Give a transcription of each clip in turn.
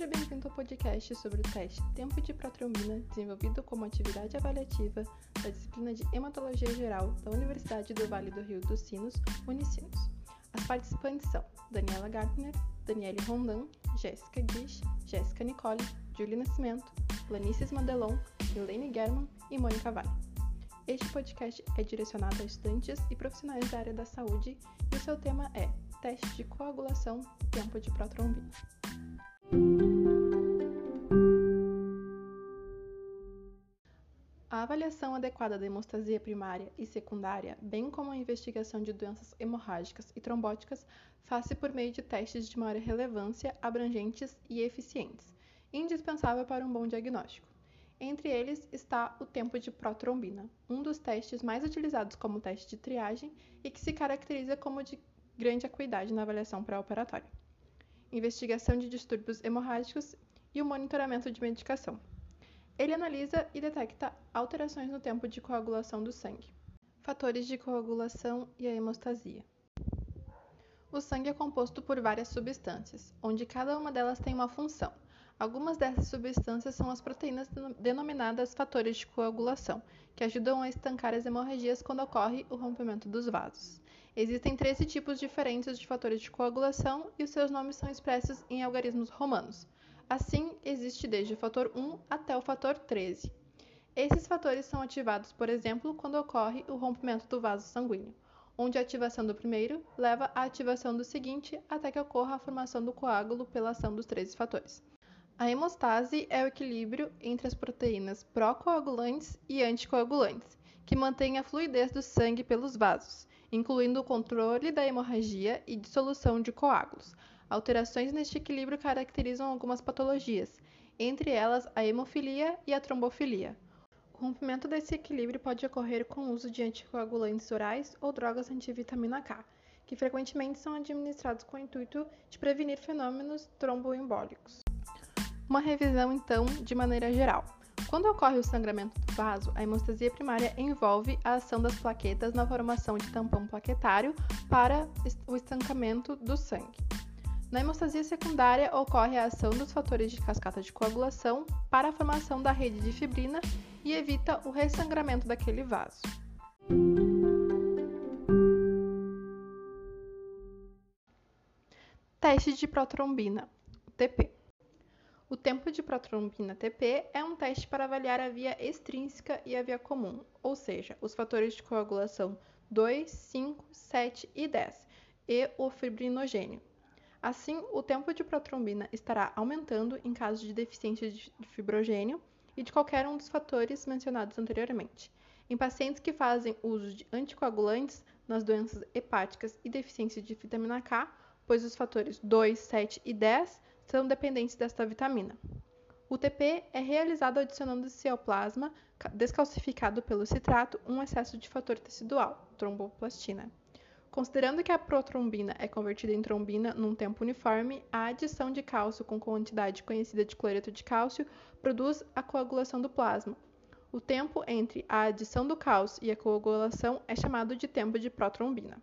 Seja bem-vindo ao podcast sobre o teste Tempo de Protrombina, desenvolvido como atividade avaliativa da disciplina de Hematologia Geral da Universidade do Vale do Rio dos Sinos, Unicinos. As participantes são Daniela Gartner, Daniele Rondan, Jéssica Guiche, Jéssica Nicole, Julie Nascimento, Lanices Madelon, Elaine German e Mônica Vale. Este podcast é direcionado a estudantes e profissionais da área da saúde e o seu tema é Teste de coagulação tempo de protrombina. Avaliação adequada da hemostasia primária e secundária, bem como a investigação de doenças hemorrágicas e trombóticas, faz-se por meio de testes de maior relevância, abrangentes e eficientes, indispensável para um bom diagnóstico. Entre eles está o tempo de protrombina, um dos testes mais utilizados como teste de triagem e que se caracteriza como de grande acuidade na avaliação pré-operatória, investigação de distúrbios hemorrágicos e o monitoramento de medicação. Ele analisa e detecta alterações no tempo de coagulação do sangue, fatores de coagulação e a hemostasia. O sangue é composto por várias substâncias, onde cada uma delas tem uma função. Algumas dessas substâncias são as proteínas denominadas fatores de coagulação, que ajudam a estancar as hemorragias quando ocorre o rompimento dos vasos. Existem 13 tipos diferentes de fatores de coagulação e os seus nomes são expressos em algarismos romanos. Assim, existe desde o fator 1 até o fator 13. Esses fatores são ativados, por exemplo, quando ocorre o rompimento do vaso sanguíneo, onde a ativação do primeiro leva à ativação do seguinte até que ocorra a formação do coágulo pela ação dos 13 fatores. A hemostase é o equilíbrio entre as proteínas procoagulantes e anticoagulantes, que mantém a fluidez do sangue pelos vasos incluindo o controle da hemorragia e dissolução de coágulos. Alterações neste equilíbrio caracterizam algumas patologias, entre elas a hemofilia e a trombofilia. O rompimento desse equilíbrio pode ocorrer com o uso de anticoagulantes orais ou drogas antivitamina K, que frequentemente são administrados com o intuito de prevenir fenômenos tromboembólicos. Uma revisão, então, de maneira geral. Quando ocorre o sangramento do vaso, a hemostasia primária envolve a ação das plaquetas na formação de tampão plaquetário para o estancamento do sangue. Na hemostasia secundária, ocorre a ação dos fatores de cascata de coagulação para a formação da rede de fibrina e evita o ressangramento daquele vaso. Teste de protrombina, TP. O tempo de protrombina TP é um teste para avaliar a via extrínseca e a via comum, ou seja, os fatores de coagulação 2, 5, 7 e 10, e o fibrinogênio. Assim, o tempo de protrombina estará aumentando em caso de deficiência de fibrogênio e de qualquer um dos fatores mencionados anteriormente. Em pacientes que fazem uso de anticoagulantes nas doenças hepáticas e deficiência de vitamina K, pois os fatores 2, 7 e 10 são dependentes desta vitamina. O TP é realizado adicionando-se ao plasma descalcificado pelo citrato um excesso de fator tecidual, tromboplastina. Considerando que a protrombina é convertida em trombina num tempo uniforme, a adição de cálcio com quantidade conhecida de cloreto de cálcio produz a coagulação do plasma. O tempo entre a adição do cálcio e a coagulação é chamado de tempo de protrombina.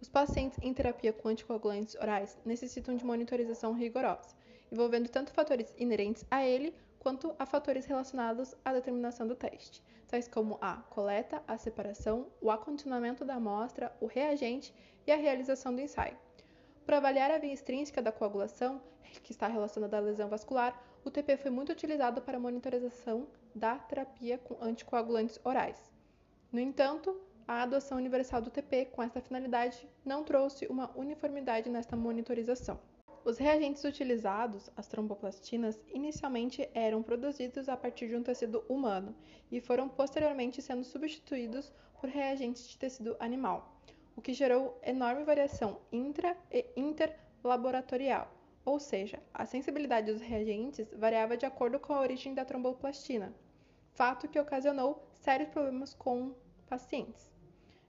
Os pacientes em terapia com anticoagulantes orais necessitam de monitorização rigorosa, envolvendo tanto fatores inerentes a ele quanto a fatores relacionados à determinação do teste, tais como a coleta, a separação, o acondicionamento da amostra, o reagente e a realização do ensaio. Para avaliar a via extrínseca da coagulação, que está relacionada à lesão vascular, o TP foi muito utilizado para monitorização da terapia com anticoagulantes orais. No entanto, a adoção universal do TP com esta finalidade não trouxe uma uniformidade nesta monitorização. Os reagentes utilizados, as tromboplastinas, inicialmente eram produzidos a partir de um tecido humano e foram posteriormente sendo substituídos por reagentes de tecido animal, o que gerou enorme variação intra e interlaboratorial, ou seja, a sensibilidade dos reagentes variava de acordo com a origem da tromboplastina, fato que ocasionou sérios problemas com pacientes.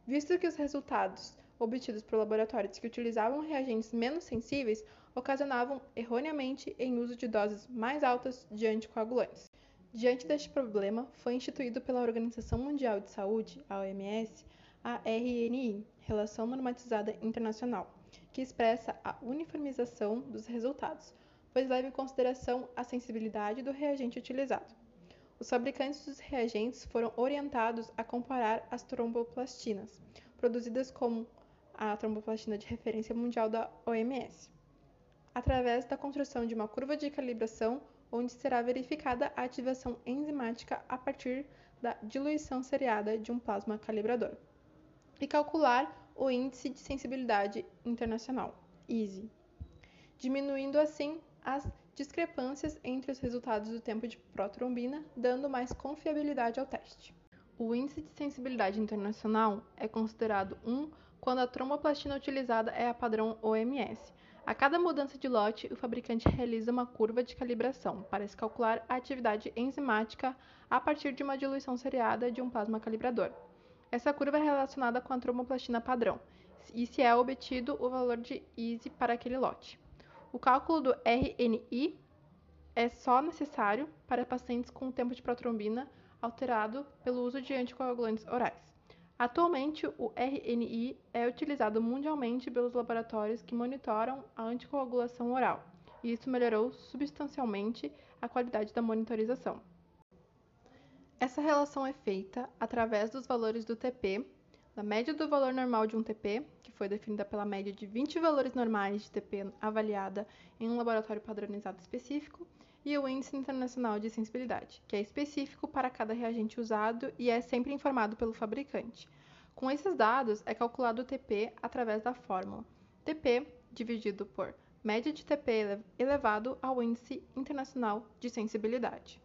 Visto que os resultados obtidos por laboratórios que utilizavam reagentes menos sensíveis ocasionavam erroneamente em uso de doses mais altas de anticoagulantes. Diante deste problema, foi instituído pela Organização Mundial de Saúde, a OMS, a RNI, Relação Normatizada Internacional, que expressa a uniformização dos resultados, pois leva em consideração a sensibilidade do reagente utilizado. Os fabricantes dos reagentes foram orientados a comparar as tromboplastinas, produzidas como a tromboplastina de referência mundial da OMS, através da construção de uma curva de calibração onde será verificada a ativação enzimática a partir da diluição seriada de um plasma calibrador, e calcular o Índice de Sensibilidade Internacional, ISI, diminuindo assim as discrepâncias entre os resultados do tempo de protrombina, dando mais confiabilidade ao teste. O índice de sensibilidade internacional é considerado 1 quando a tromboplastina utilizada é a padrão OMS. A cada mudança de lote, o fabricante realiza uma curva de calibração para se calcular a atividade enzimática a partir de uma diluição seriada de um plasma calibrador. Essa curva é relacionada com a tromboplastina padrão e se é obtido o valor de ISI para aquele lote. O cálculo do RNI é só necessário para pacientes com tempo de protrombina alterado pelo uso de anticoagulantes orais. Atualmente, o RNI é utilizado mundialmente pelos laboratórios que monitoram a anticoagulação oral, e isso melhorou substancialmente a qualidade da monitorização. Essa relação é feita através dos valores do TP, da média do valor normal de um TP, que foi definida pela média de 20 valores normais de TP avaliada em um laboratório padronizado específico, e o Índice Internacional de Sensibilidade, que é específico para cada reagente usado e é sempre informado pelo fabricante. Com esses dados, é calculado o TP através da fórmula TP dividido por média de TP elevado ao Índice Internacional de Sensibilidade.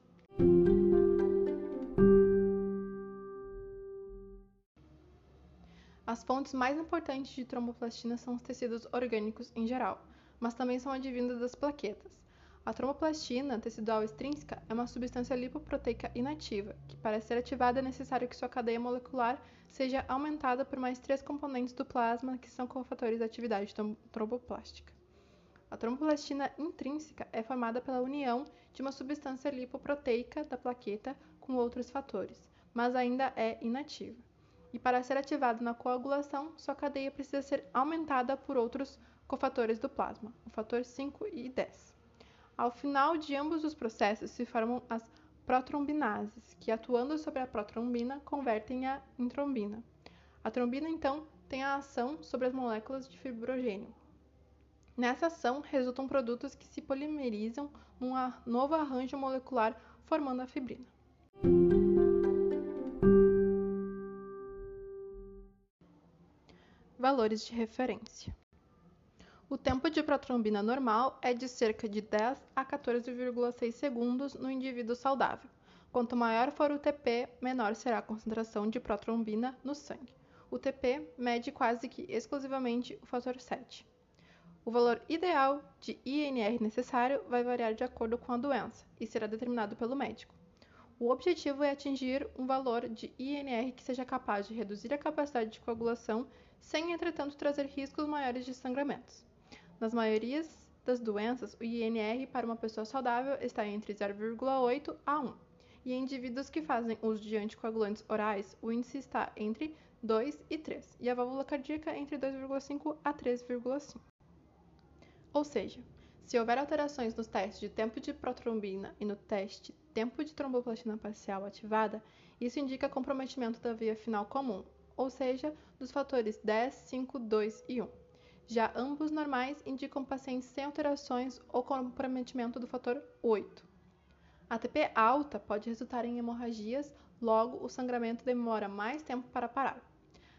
As fontes mais importantes de tromboplastina são os tecidos orgânicos em geral, mas também são advindas das plaquetas. A tromboplastina tecidual extrínseca é uma substância lipoproteica inativa, que para ser ativada é necessário que sua cadeia molecular seja aumentada por mais três componentes do plasma que são cofatores da atividade tromboplástica. A tromboplastina intrínseca é formada pela união de uma substância lipoproteica da plaqueta com outros fatores, mas ainda é inativa e para ser ativado na coagulação, sua cadeia precisa ser aumentada por outros cofatores do plasma, o fator 5 e 10. Ao final de ambos os processos se formam as protrombinases, que atuando sobre a protrombina convertem a em trombina. A trombina então tem a ação sobre as moléculas de fibrogênio. Nessa ação resultam produtos que se polimerizam num novo arranjo molecular formando a fibrina. Valores de referência. O tempo de protrombina normal é de cerca de 10 a 14,6 segundos no indivíduo saudável. Quanto maior for o TP, menor será a concentração de protrombina no sangue. O TP mede quase que exclusivamente o fator 7. O valor ideal de INR necessário vai variar de acordo com a doença e será determinado pelo médico. O objetivo é atingir um valor de INR que seja capaz de reduzir a capacidade de coagulação sem, entretanto, trazer riscos maiores de sangramentos. Nas maiorias das doenças, o INR para uma pessoa saudável está entre 0,8 a 1, e em indivíduos que fazem uso de anticoagulantes orais, o índice está entre 2 e 3, e a válvula cardíaca entre 2,5 a 3,5. Ou seja, se houver alterações nos testes de tempo de protrombina e no teste tempo de tromboplastina parcial ativada, isso indica comprometimento da via final comum, ou seja, dos fatores 10, 5, 2 e 1. Já ambos normais indicam pacientes sem alterações ou comprometimento do fator 8. A TP alta pode resultar em hemorragias, logo o sangramento demora mais tempo para parar.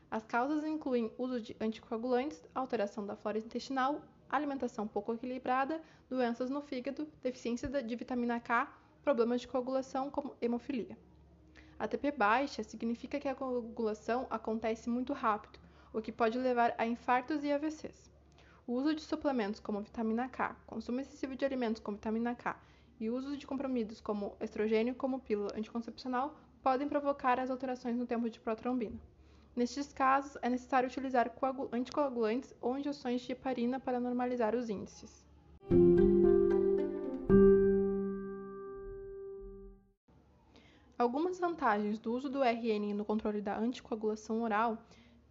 As causas incluem uso de anticoagulantes, alteração da flora intestinal, alimentação pouco equilibrada, doenças no fígado, deficiência de vitamina K, problemas de coagulação como hemofilia. ATP baixa significa que a coagulação acontece muito rápido, o que pode levar a infartos e AVCs. O uso de suplementos como vitamina K, consumo excessivo de alimentos com vitamina K e o uso de comprimidos como estrogênio como pílula anticoncepcional podem provocar as alterações no tempo de protrombina. Nestes casos, é necessário utilizar anticoagulantes ou injeções de heparina para normalizar os índices. Algumas vantagens do uso do RN no controle da anticoagulação oral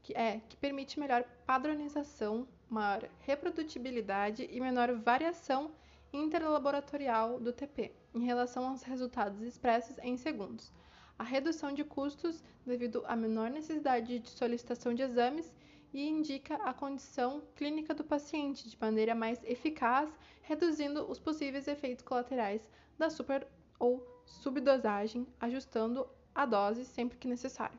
que é que permite melhor padronização, maior reprodutibilidade e menor variação interlaboratorial do TP em relação aos resultados expressos em segundos. A redução de custos devido à menor necessidade de solicitação de exames e indica a condição clínica do paciente de maneira mais eficaz, reduzindo os possíveis efeitos colaterais da super ou subdosagem, ajustando a dose sempre que necessário.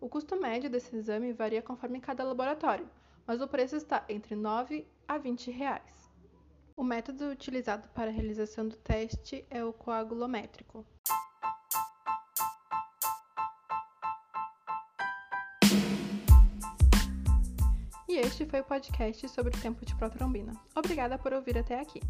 O custo médio desse exame varia conforme cada laboratório, mas o preço está entre 9 a 20 reais. O método utilizado para a realização do teste é o coagulométrico. E este foi o podcast sobre o tempo de protrombina. Obrigada por ouvir até aqui.